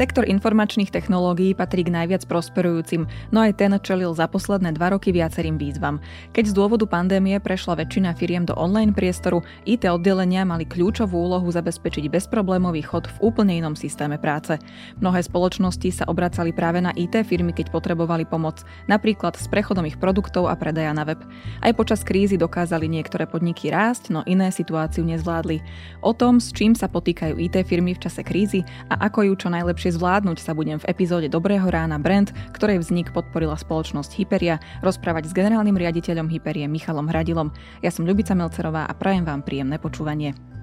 Sektor informačných technológií patrí k najviac prosperujúcim, no aj ten čelil za posledné dva roky viacerým výzvam. Keď z dôvodu pandémie prešla väčšina firiem do online priestoru, IT oddelenia mali kľúčovú úlohu zabezpečiť bezproblémový chod v úplne inom systéme práce. Mnohé spoločnosti sa obracali práve na IT firmy, keď potrebovali pomoc, napríklad s prechodom ich produktov a predaja na web. Aj počas krízy dokázali niektoré podniky rásť, no iné situáciu nezvládli. O tom, s čím sa potýkajú IT firmy v čase krízy a ako ju čo najlepšie lepšie zvládnuť sa budem v epizóde Dobrého rána Brand, ktorej vznik podporila spoločnosť Hyperia, rozprávať s generálnym riaditeľom Hyperie Michalom Hradilom. Ja som Ľubica Melcerová a prajem vám príjemné počúvanie.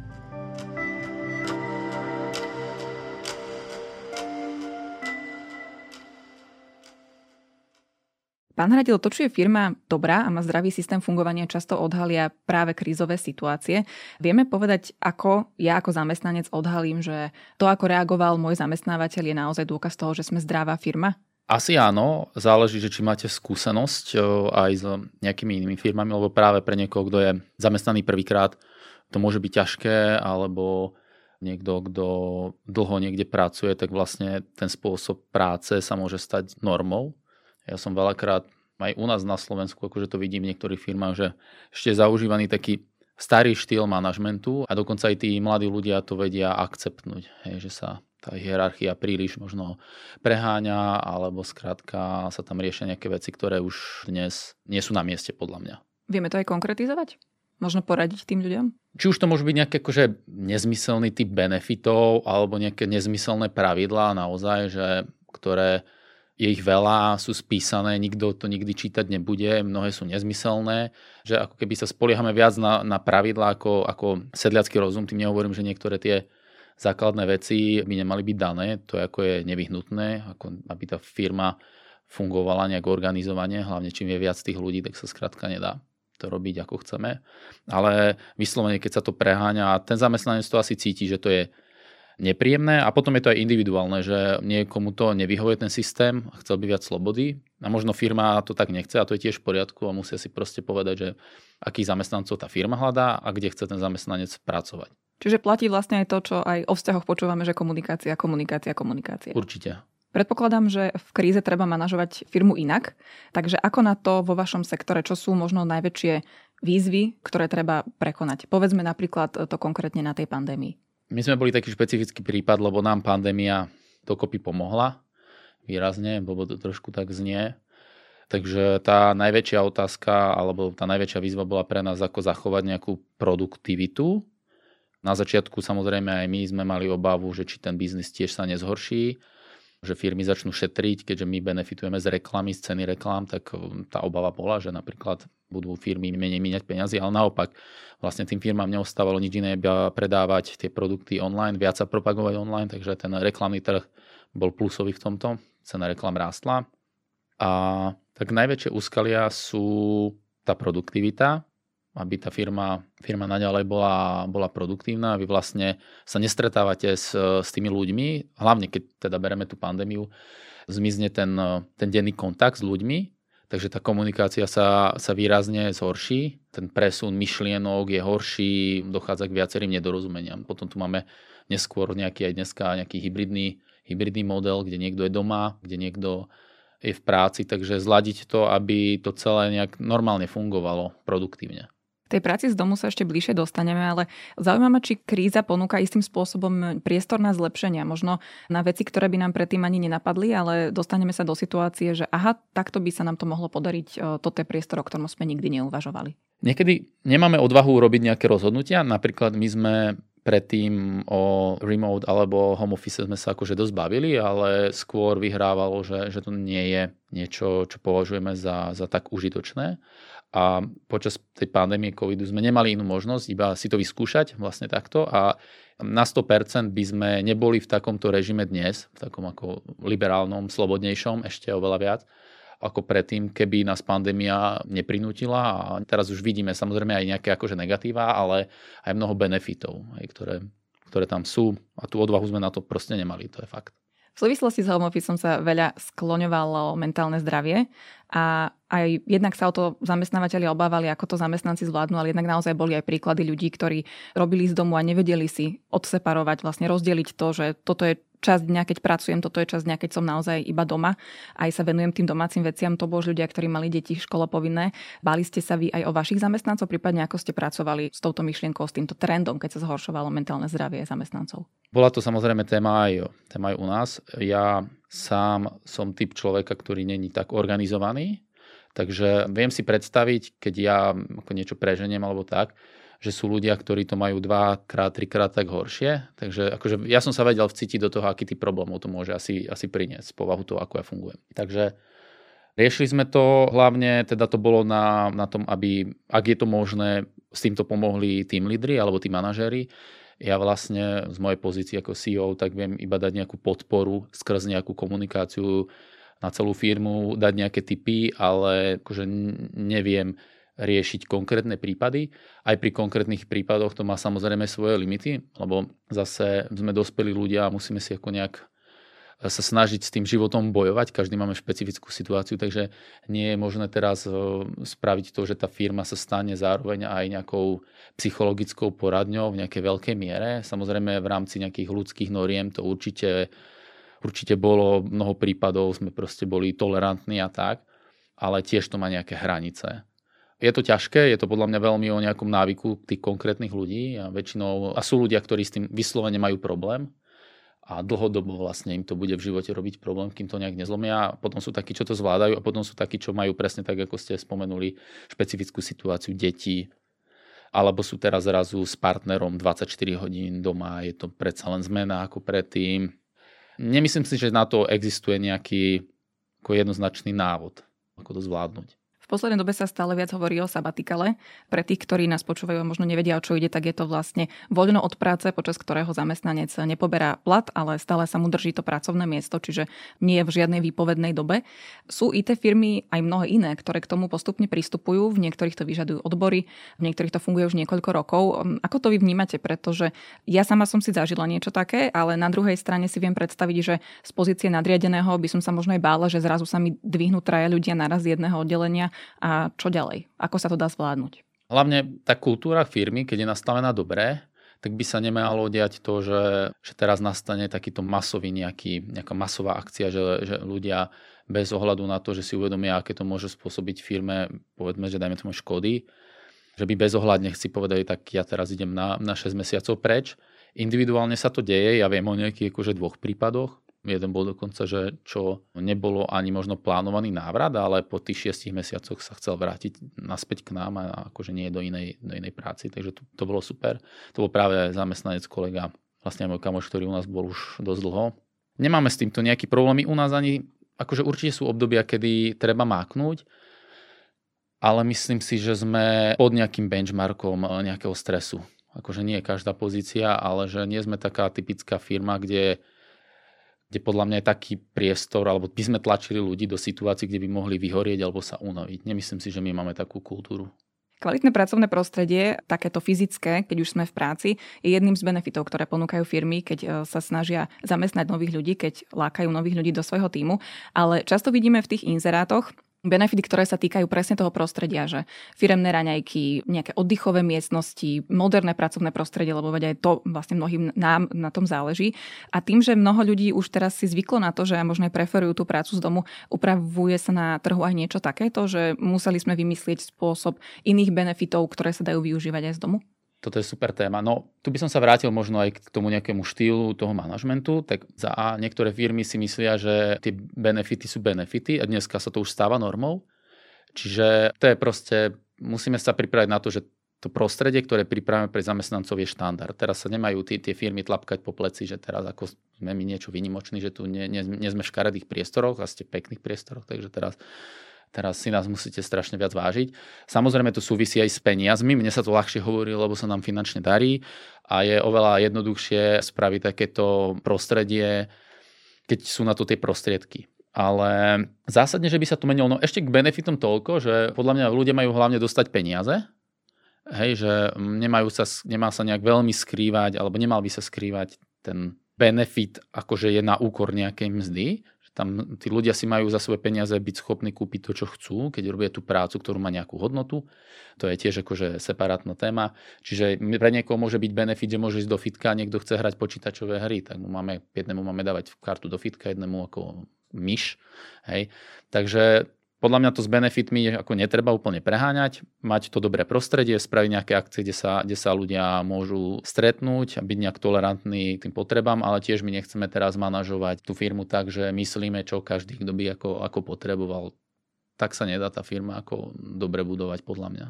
Pán Hradil, to, či je firma dobrá a má zdravý systém fungovania, často odhalia práve krízové situácie. Vieme povedať, ako ja ako zamestnanec odhalím, že to, ako reagoval môj zamestnávateľ, je naozaj dôkaz toho, že sme zdravá firma? Asi áno, záleží, že či máte skúsenosť aj s nejakými inými firmami, lebo práve pre niekoho, kto je zamestnaný prvýkrát, to môže byť ťažké, alebo niekto, kto dlho niekde pracuje, tak vlastne ten spôsob práce sa môže stať normou ja som veľakrát aj u nás na Slovensku, akože to vidím v niektorých firmách, že ešte zaužívaný taký starý štýl manažmentu a dokonca aj tí mladí ľudia to vedia akceptnúť, hej, že sa tá hierarchia príliš možno preháňa, alebo skrátka sa tam riešia nejaké veci, ktoré už dnes nie sú na mieste podľa mňa. Vieme to aj konkretizovať? Možno poradiť tým ľuďom? Či už to môže byť nejaké akože nezmyselný typ benefitov alebo nejaké nezmyselné pravidlá naozaj, že, ktoré je ich veľa, sú spísané, nikto to nikdy čítať nebude, mnohé sú nezmyselné, že ako keby sa spoliehame viac na, na pravidlá ako, ako sedliacký rozum, tým nehovorím, že niektoré tie základné veci by nemali byť dané, to je ako je nevyhnutné, ako aby tá firma fungovala nejak organizovanie, hlavne čím je viac tých ľudí, tak sa skrátka nedá to robiť ako chceme. Ale vyslovene, keď sa to preháňa ten zamestnanec to asi cíti, že to je nepríjemné a potom je to aj individuálne, že niekomu to nevyhovuje ten systém a chcel by viac slobody a možno firma to tak nechce a to je tiež v poriadku a musia si proste povedať, že akých zamestnancov tá firma hľadá a kde chce ten zamestnanec pracovať. Čiže platí vlastne aj to, čo aj o vzťahoch počúvame, že komunikácia, komunikácia, komunikácia. Určite. Predpokladám, že v kríze treba manažovať firmu inak, takže ako na to vo vašom sektore, čo sú možno najväčšie výzvy, ktoré treba prekonať? Povedzme napríklad to konkrétne na tej pandémii. My sme boli taký špecifický prípad, lebo nám pandémia dokopy pomohla výrazne, lebo to trošku tak znie. Takže tá najväčšia otázka, alebo tá najväčšia výzva bola pre nás, ako zachovať nejakú produktivitu. Na začiatku samozrejme aj my sme mali obavu, že či ten biznis tiež sa nezhorší, že firmy začnú šetriť, keďže my benefitujeme z reklamy, z ceny reklám, tak tá obava bola, že napríklad budú firmy menej míňať peniazy, ale naopak vlastne tým firmám neostávalo nič iné, iba predávať tie produkty online, viac sa propagovať online, takže ten reklamný trh bol plusový v tomto, cena reklam rástla. A tak najväčšie úskalia sú tá produktivita, aby tá firma, firma naďalej bola, bola produktívna, vy vlastne sa nestretávate s, s tými ľuďmi, hlavne keď teda bereme tú pandémiu, zmizne ten, ten denný kontakt s ľuďmi, takže tá komunikácia sa, sa výrazne zhorší, ten presun myšlienok je horší, dochádza k viacerým nedorozumeniam. Potom tu máme neskôr nejaký aj dneska nejaký hybridný, hybridný model, kde niekto je doma, kde niekto je v práci, takže zladiť to, aby to celé nejak normálne fungovalo produktívne tej práci z domu sa ešte bližšie dostaneme, ale zaujíma ma, či kríza ponúka istým spôsobom priestor na zlepšenia, možno na veci, ktoré by nám predtým ani nenapadli, ale dostaneme sa do situácie, že aha, takto by sa nám to mohlo podariť, e, toto je priestor, o ktorom sme nikdy neuvažovali. Niekedy nemáme odvahu urobiť nejaké rozhodnutia, napríklad my sme predtým o remote alebo home office sme sa akože dosť bavili, ale skôr vyhrávalo, že, že to nie je niečo, čo považujeme za, za tak užitočné a počas tej pandémie covidu sme nemali inú možnosť iba si to vyskúšať vlastne takto a na 100% by sme neboli v takomto režime dnes, v takom ako liberálnom, slobodnejšom, ešte oveľa viac, ako predtým, keby nás pandémia neprinútila. A teraz už vidíme samozrejme aj nejaké akože negatíva, ale aj mnoho benefitov, aj ktoré, ktoré tam sú. A tú odvahu sme na to proste nemali, to je fakt. V súvislosti s home office sa veľa skloňovalo mentálne zdravie a aj jednak sa o to zamestnávateľi obávali, ako to zamestnanci zvládnu, ale jednak naozaj boli aj príklady ľudí, ktorí robili z domu a nevedeli si odseparovať, vlastne rozdeliť to, že toto je časť dňa, keď pracujem, toto je časť dňa, keď som naozaj iba doma, aj sa venujem tým domácim veciam. To boli ľudia, ktorí mali deti školopovinné. Báli ste sa vy aj o vašich zamestnancov, prípadne ako ste pracovali s touto myšlienkou, s týmto trendom, keď sa zhoršovalo mentálne zdravie zamestnancov? Bola to samozrejme téma aj, téma aj u nás. Ja sám som typ človeka, ktorý není tak organizovaný, takže viem si predstaviť, keď ja ako niečo preženiem alebo tak, že sú ľudia, ktorí to majú dvakrát, trikrát tak horšie. Takže akože ja som sa vedel vcítiť do toho, aký tý problémov to môže asi, asi priniesť, povahu toho, ako ja fungujem. Takže riešili sme to, hlavne teda to bolo na, na tom, aby, ak je to možné, s týmto pomohli tým lídry alebo tí manažéri. Ja vlastne z mojej pozície ako CEO tak viem iba dať nejakú podporu skrz nejakú komunikáciu na celú firmu, dať nejaké tipy, ale akože neviem riešiť konkrétne prípady. Aj pri konkrétnych prípadoch to má samozrejme svoje limity, lebo zase sme dospelí ľudia a musíme si ako nejak sa snažiť s tým životom bojovať. Každý máme špecifickú situáciu, takže nie je možné teraz eh, spraviť to, že tá firma sa stane zároveň aj nejakou psychologickou poradňou v nejakej veľkej miere. Samozrejme v rámci nejakých ľudských noriem to určite, určite bolo mnoho prípadov, sme proste boli tolerantní a tak, ale tiež to má nejaké hranice. Je to ťažké, je to podľa mňa veľmi o nejakom návyku tých konkrétnych ľudí a väčšinou, a sú ľudia, ktorí s tým vyslovene majú problém a dlhodobo vlastne im to bude v živote robiť problém, kým to nejak nezlomia. A potom sú takí, čo to zvládajú a potom sú takí, čo majú presne tak, ako ste spomenuli, špecifickú situáciu detí, alebo sú teraz zrazu s partnerom 24 hodín doma, je to predsa len zmena ako predtým. Nemyslím si, že na to existuje nejaký ako jednoznačný návod, ako to zvládnuť. V poslednej dobe sa stále viac hovorí o sabatikale. Pre tých, ktorí nás počúvajú a možno nevedia, o čo ide, tak je to vlastne voľno od práce, počas ktorého zamestnanec nepoberá plat, ale stále sa mu drží to pracovné miesto, čiže nie je v žiadnej výpovednej dobe. Sú IT firmy aj mnohé iné, ktoré k tomu postupne pristupujú. V niektorých to vyžadujú odbory, v niektorých to funguje už niekoľko rokov. Ako to vy vnímate? Pretože ja sama som si zažila niečo také, ale na druhej strane si viem predstaviť, že z pozície nadriadeného by som sa možno aj bála, že zrazu sa mi dvihnú traja ľudia naraz z jedného oddelenia a čo ďalej? Ako sa to dá zvládnuť? Hlavne tá kultúra firmy, keď je nastavená dobre, tak by sa nemalo diať to, že, že teraz nastane takýto masový nejaký, nejaká masová akcia, že, že ľudia bez ohľadu na to, že si uvedomia, aké to môže spôsobiť firme, povedzme, že dajme tomu škody, že by bezohľadne si povedali, tak ja teraz idem na, na 6 mesiacov preč. Individuálne sa to deje, ja viem o nejakých akože dvoch prípadoch, Jeden bol dokonca, že čo nebolo ani možno plánovaný návrat, ale po tých šiestich mesiacoch sa chcel vrátiť naspäť k nám a akože nie do inej, do inej práci. Takže to, to bolo super. To bol práve zamestnanec kolega, vlastne môj kamoš, ktorý u nás bol už dosť dlho. Nemáme s týmto nejaký problémy u nás ani, akože určite sú obdobia, kedy treba máknúť, ale myslím si, že sme pod nejakým benchmarkom nejakého stresu. Akože nie je každá pozícia, ale že nie sme taká typická firma, kde kde podľa mňa je taký priestor, alebo by sme tlačili ľudí do situácií, kde by mohli vyhorieť alebo sa unaviť. Nemyslím si, že my máme takú kultúru. Kvalitné pracovné prostredie, takéto fyzické, keď už sme v práci, je jedným z benefitov, ktoré ponúkajú firmy, keď e, sa snažia zamestnať nových ľudí, keď lákajú nových ľudí do svojho týmu. Ale často vidíme v tých inzerátoch, benefity, ktoré sa týkajú presne toho prostredia, že firemné raňajky, nejaké oddychové miestnosti, moderné pracovné prostredie, lebo veď aj to vlastne mnohým nám na tom záleží. A tým, že mnoho ľudí už teraz si zvyklo na to, že možno preferujú tú prácu z domu, upravuje sa na trhu aj niečo takéto, že museli sme vymyslieť spôsob iných benefitov, ktoré sa dajú využívať aj z domu? Toto je super téma. No, tu by som sa vrátil možno aj k tomu nejakému štýlu toho manažmentu. Tak za A, niektoré firmy si myslia, že tie benefity sú benefity a dneska sa to už stáva normou. Čiže to je proste, musíme sa pripraviť na to, že to prostredie, ktoré pripravíme pre zamestnancov je štandard. Teraz sa nemajú tie, tie firmy tlapkať po pleci, že teraz ako sme my niečo vynimoční, že tu nie, nie, nie sme v škaredých priestoroch a ste v pekných priestoroch, takže teraz Teraz si nás musíte strašne viac vážiť. Samozrejme to súvisí aj s peniazmi. Mne sa to ľahšie hovorí, lebo sa nám finančne darí a je oveľa jednoduchšie spraviť takéto prostredie, keď sú na to tie prostriedky. Ale zásadne, že by sa to menilo, no ešte k benefitom toľko, že podľa mňa ľudia majú hlavne dostať peniaze, hej, že nemajú sa, nemá sa nejak veľmi skrývať, alebo nemal by sa skrývať ten benefit, akože je na úkor nejakej mzdy, Tam tí ľudia si majú za svoje peniaze byť schopní kúpiť to, čo chcú, keď robia tú prácu, ktorú má nejakú hodnotu. To je tiež akože separátna téma. Čiže pre niekoho môže byť benefit, že môže ísť do fitka niekto chce hrať počítačové hry, tak mu máme, jednému máme dávať kartu do fitka, jednému ako myš. Hej. Takže podľa mňa to s benefitmi ako netreba úplne preháňať, mať to dobré prostredie, spraviť nejaké akcie, kde sa, kde sa ľudia môžu stretnúť a byť nejak tolerantní tým potrebám, ale tiež my nechceme teraz manažovať tú firmu tak, že myslíme, čo každý, kto by ako, ako potreboval. Tak sa nedá tá firma ako dobre budovať podľa mňa.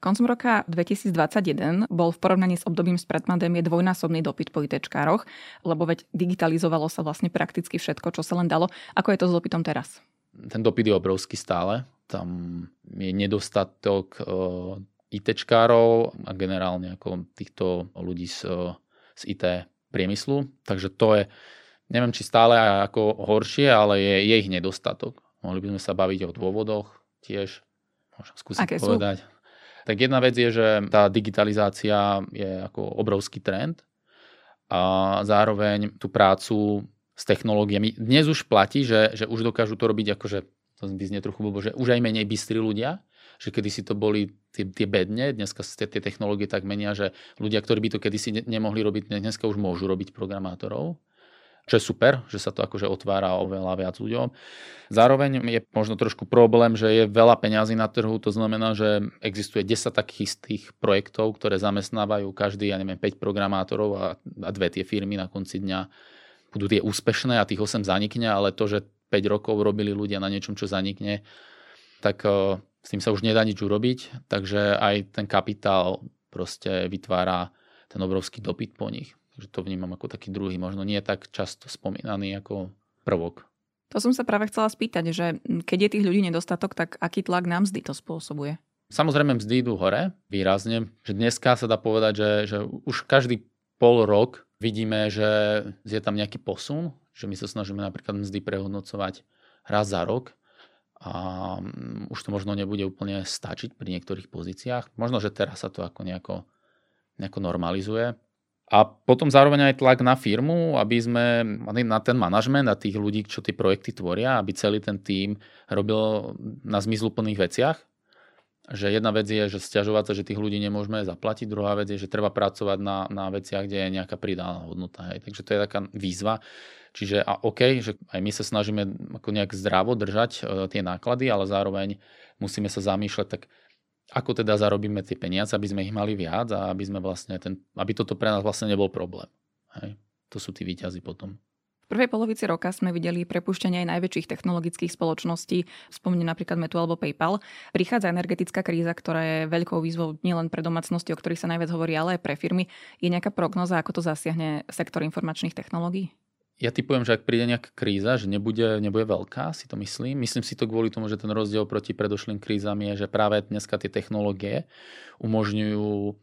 Koncom roka 2021 bol v porovnaní s obdobím spred pandémie dvojnásobný dopyt po ITčkároch, lebo veď digitalizovalo sa vlastne prakticky všetko, čo sa len dalo. Ako je to s dopytom teraz? Ten dopyt je obrovský stále. Tam je nedostatok eh, ITčkárov a generálne ako týchto ľudí z, uh, z IT priemyslu. Takže to je, neviem či stále ako horšie, ale je, je ich nedostatok. Mohli by sme sa baviť o dôvodoch tiež. Môžem skúsiť Aké povedať. Sú? Tak jedna vec je, že tá digitalizácia je ako obrovský trend a zároveň tú prácu s technológiami. Dnes už platí, že, že už dokážu to robiť akože, to by znie trochu blbo, že už aj menej bystrí ľudia, že kedysi to boli tie, tie bedne, dneska tie, tie technológie tak menia, že ľudia, ktorí by to kedysi ne, nemohli robiť, dneska už môžu robiť programátorov čo je super, že sa to akože otvára oveľa viac ľuďom. Zároveň je možno trošku problém, že je veľa peňazí na trhu, to znamená, že existuje 10 takých istých projektov, ktoré zamestnávajú každý, ja neviem, 5 programátorov a, a dve tie firmy na konci dňa budú tie úspešné a tých 8 zanikne, ale to, že 5 rokov robili ľudia na niečom, čo zanikne, tak uh, s tým sa už nedá nič urobiť, takže aj ten kapitál proste vytvára ten obrovský dopyt po nich. Takže to vnímam ako taký druhý, možno nie tak často spomínaný ako prvok. To som sa práve chcela spýtať, že keď je tých ľudí nedostatok, tak aký tlak nám mzdy to spôsobuje? Samozrejme mzdy idú hore výrazne, že dneska sa dá povedať, že, že už každý pol rok vidíme, že je tam nejaký posun, že my sa snažíme napríklad mzdy prehodnocovať raz za rok a mm, už to možno nebude úplne stačiť pri niektorých pozíciách. Možno, že teraz sa to ako nejako, nejako normalizuje. A potom zároveň aj tlak na firmu, aby sme na ten manažment a tých ľudí, čo tie projekty tvoria, aby celý ten tím robil na zmysluplných veciach že jedna vec je, že stiažovať sa, že tých ľudí nemôžeme zaplatiť, druhá vec je, že treba pracovať na, na veciach, kde je nejaká pridaná hodnota. Hej. Takže to je taká výzva. Čiže a OK, že aj my sa snažíme ako nejak zdravo držať e, tie náklady, ale zároveň musíme sa zamýšľať, tak ako teda zarobíme tie peniaze, aby sme ich mali viac a aby sme vlastne ten, aby toto pre nás vlastne nebol problém. Hej. To sú tí výťazí potom prvej polovici roka sme videli prepušťanie aj najväčších technologických spoločností, spomeniem napríklad Metu alebo PayPal. Prichádza energetická kríza, ktorá je veľkou výzvou nielen pre domácnosti, o ktorých sa najviac hovorí, ale aj pre firmy. Je nejaká prognoza, ako to zasiahne sektor informačných technológií? Ja typujem, že ak príde nejaká kríza, že nebude, nebude veľká, si to myslím. Myslím si to kvôli tomu, že ten rozdiel proti predošlým krízam je, že práve dneska tie technológie umožňujú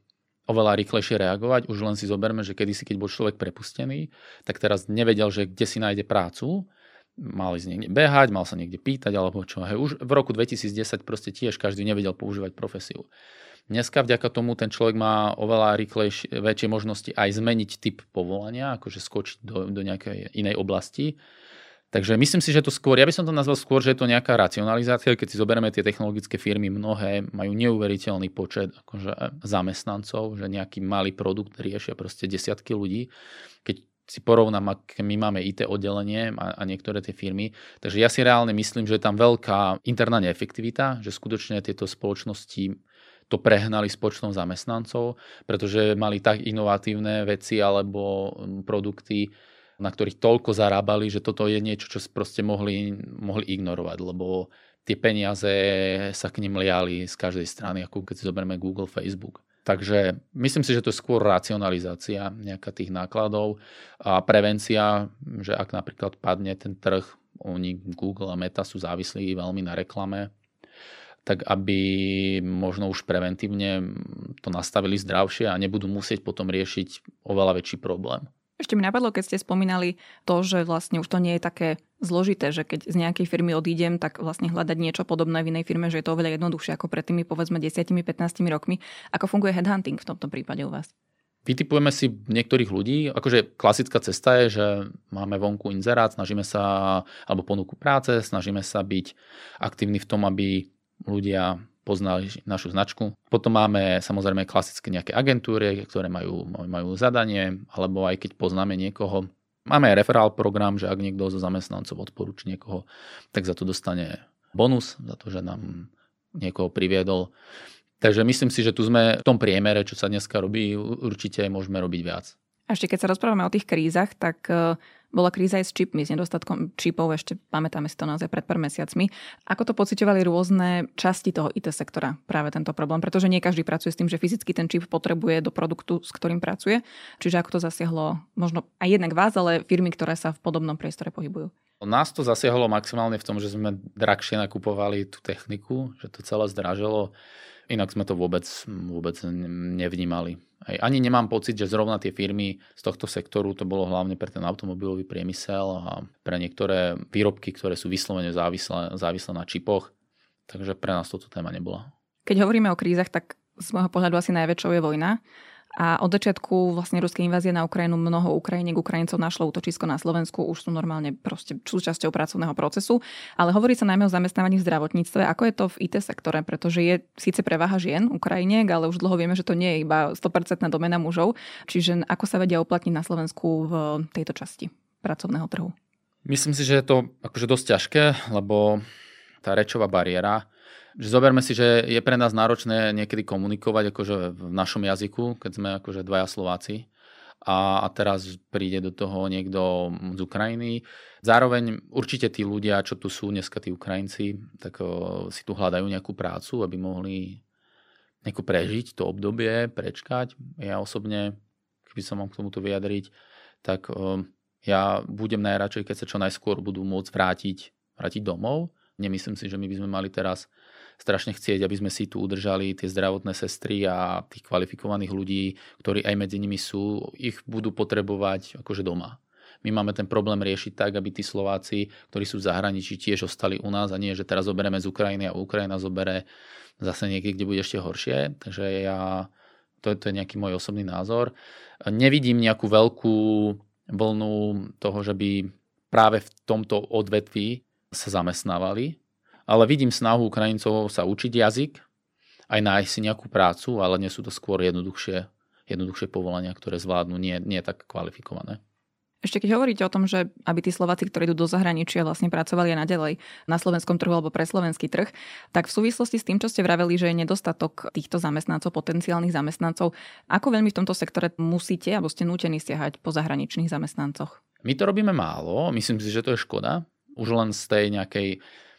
oveľa rýchlejšie reagovať. Už len si zoberme, že kedysi, keď bol človek prepustený, tak teraz nevedel, že kde si nájde prácu, mal ísť niekde behať, mal sa niekde pýtať alebo čo. Hej, už v roku 2010 proste tiež každý nevedel používať profesiu. Dneska vďaka tomu ten človek má oveľa rýchlejšie, väčšie možnosti aj zmeniť typ povolania, akože skočiť do, do nejakej inej oblasti Takže myslím si, že to skôr, ja by som to nazval skôr, že je to nejaká racionalizácia, keď si zoberieme tie technologické firmy, mnohé majú neuveriteľný počet akože, zamestnancov, že nejaký malý produkt riešia proste desiatky ľudí. Keď si porovnám, ak my máme IT oddelenie a, a niektoré tie firmy. Takže ja si reálne myslím, že je tam veľká interná neefektivita, že skutočne tieto spoločnosti to prehnali s počtom zamestnancov, pretože mali tak inovatívne veci alebo produkty, na ktorých toľko zarábali, že toto je niečo, čo proste mohli, mohli ignorovať, lebo tie peniaze sa k ním liali z každej strany, ako keď si zoberieme Google, Facebook. Takže myslím si, že to je skôr racionalizácia nejaká tých nákladov a prevencia, že ak napríklad padne ten trh, oni Google a Meta sú závislí veľmi na reklame, tak aby možno už preventívne to nastavili zdravšie a nebudú musieť potom riešiť oveľa väčší problém. Ešte mi napadlo, keď ste spomínali to, že vlastne už to nie je také zložité, že keď z nejakej firmy odídem, tak vlastne hľadať niečo podobné v inej firme, že je to oveľa jednoduchšie ako pred tými povedzme 10-15 rokmi. Ako funguje headhunting v tomto prípade u vás? Vytipujeme si niektorých ľudí, akože klasická cesta je, že máme vonku inzerát, snažíme sa, alebo ponuku práce, snažíme sa byť aktívni v tom, aby ľudia poznali našu značku. Potom máme samozrejme klasické nejaké agentúry, ktoré majú, majú zadanie, alebo aj keď poznáme niekoho, máme aj referál program, že ak niekto zo zamestnancov odporúči niekoho, tak za to dostane bonus, za to, že nám niekoho priviedol. Takže myslím si, že tu sme v tom priemere, čo sa dneska robí, určite môžeme robiť viac. A ešte keď sa rozprávame o tých krízach, tak e, bola kríza aj s čipmi, s nedostatkom čipov, ešte pamätáme si to naozaj pred pár mesiacmi. Ako to pociťovali rôzne časti toho IT sektora, práve tento problém? Pretože nie každý pracuje s tým, že fyzicky ten čip potrebuje do produktu, s ktorým pracuje. Čiže ako to zasiahlo možno aj jednak vás, ale firmy, ktoré sa v podobnom priestore pohybujú? Nás to zasiahlo maximálne v tom, že sme drahšie nakupovali tú techniku, že to celé zdražilo. Inak sme to vôbec, vôbec nevnímali. Aj, ani nemám pocit, že zrovna tie firmy z tohto sektoru, to bolo hlavne pre ten automobilový priemysel a pre niektoré výrobky, ktoré sú vyslovene závislé, závislé na čipoch. Takže pre nás toto téma nebola. Keď hovoríme o krízach, tak z môjho pohľadu asi najväčšou je vojna. A od začiatku vlastne ruskej invázie na Ukrajinu mnoho Ukrajiniek, Ukrajincov našlo útočisko na Slovensku, už sú normálne proste súčasťou pracovného procesu. Ale hovorí sa najmä o zamestnávaní v zdravotníctve. Ako je to v IT sektore? Pretože je síce prevaha žien Ukrajiniek, ale už dlho vieme, že to nie je iba 100% domena mužov. Čiže ako sa vedia uplatniť na Slovensku v tejto časti pracovného trhu? Myslím si, že je to akože dosť ťažké, lebo tá rečová bariéra že zoberme si, že je pre nás náročné niekedy komunikovať akože v našom jazyku, keď sme akože dvaja Slováci a, a teraz príde do toho niekto z Ukrajiny. Zároveň určite tí ľudia, čo tu sú dneska, tí Ukrajinci, tak o, si tu hľadajú nejakú prácu, aby mohli nejako prežiť to obdobie, prečkať. Ja osobne, keby som mám k tomuto vyjadriť, tak o, ja budem najradšej, keď sa čo najskôr budú môcť vrátiť, vrátiť domov. Nemyslím si, že my by sme mali teraz strašne chcieť, aby sme si tu udržali tie zdravotné sestry a tých kvalifikovaných ľudí, ktorí aj medzi nimi sú, ich budú potrebovať akože doma. My máme ten problém riešiť tak, aby tí Slováci, ktorí sú v zahraničí, tiež ostali u nás a nie, že teraz zoberieme z Ukrajiny a Ukrajina zobere zase niekde, kde bude ešte horšie. Takže ja, to, to je nejaký môj osobný názor. Nevidím nejakú veľkú vlnu toho, že by práve v tomto odvetví sa zamestnávali ale vidím snahu Ukrajincov sa učiť jazyk, aj nájsť si nejakú prácu, ale nie sú to skôr jednoduchšie, jednoduchšie povolania, ktoré zvládnu, nie, nie tak kvalifikované. Ešte keď hovoríte o tom, že aby tí Slováci, ktorí idú do zahraničia, vlastne pracovali aj naďalej na slovenskom trhu alebo pre slovenský trh, tak v súvislosti s tým, čo ste vraveli, že je nedostatok týchto zamestnancov, potenciálnych zamestnancov, ako veľmi v tomto sektore musíte alebo ste nútení stiahať po zahraničných zamestnancoch? My to robíme málo, myslím si, že to je škoda. Už len z tej nejakej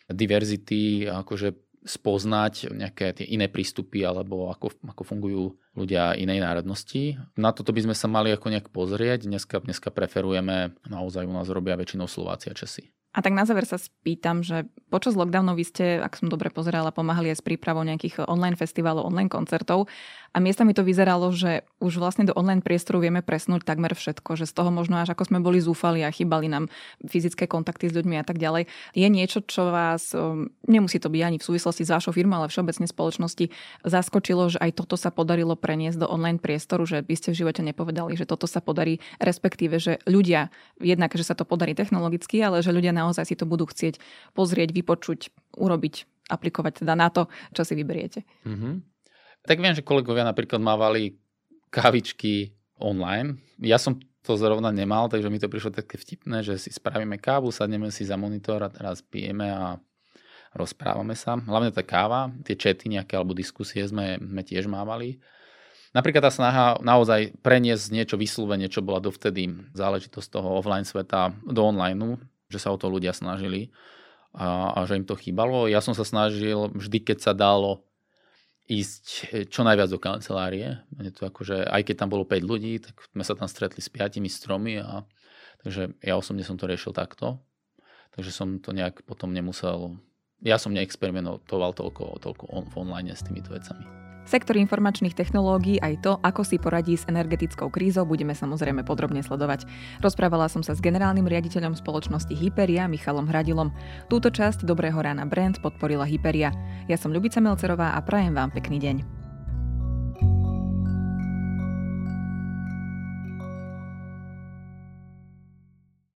diverzity, akože spoznať nejaké tie iné prístupy alebo ako, ako fungujú ľudia inej národnosti. Na toto by sme sa mali ako nejak pozrieť. Dneska, dneska preferujeme, naozaj u nás robia väčšinou Slováci a Česi. A tak na záver sa spýtam, že počas lockdownu vy ste, ak som dobre pozerala, pomáhali aj s prípravou nejakých online festivalov, online koncertov a miesta mi to vyzeralo, že už vlastne do online priestoru vieme presnúť takmer všetko, že z toho možno až ako sme boli zúfali a chýbali nám fyzické kontakty s ľuďmi a tak ďalej. Je niečo, čo vás, um, nemusí to byť ani v súvislosti s vašou firmou, ale všeobecne spoločnosti, zaskočilo, že aj toto sa podarilo preniesť do online priestoru, že by ste v živote nepovedali, že toto sa podarí, respektíve, že ľudia, jednak, že sa to podarí technologicky, ale že ľudia naozaj si to budú chcieť pozrieť, vypočuť, urobiť, aplikovať teda na to, čo si vyberiete. Mm-hmm. Tak viem, že kolegovia napríklad mávali kávičky online. Ja som to zrovna nemal, takže mi to prišlo také vtipné, že si spravíme kávu, sadneme si za monitor a teraz pijeme a rozprávame sa. Hlavne tá káva, tie čety nejaké alebo diskusie sme, sme tiež mávali. Napríklad tá snaha naozaj preniesť niečo vyslovene, čo bola dovtedy záležitosť toho offline sveta do online, že sa o to ľudia snažili a, a že im to chýbalo. Ja som sa snažil vždy, keď sa dalo ísť eh, čo najviac do kancelárie. Je to akože, aj keď tam bolo 5 ľudí, tak sme sa tam stretli s 5 stromy a takže ja osobne som to riešil takto. Takže som to nejak potom nemusel, ja som neexperimentoval toľko, toľko on, v online s týmito vecami. Sektor informačných technológií aj to, ako si poradí s energetickou krízou, budeme samozrejme podrobne sledovať. Rozprávala som sa s generálnym riaditeľom spoločnosti Hyperia Michalom Hradilom. Túto časť Dobrého rána Brand podporila Hyperia. Ja som Ľubica Melcerová a prajem vám pekný deň.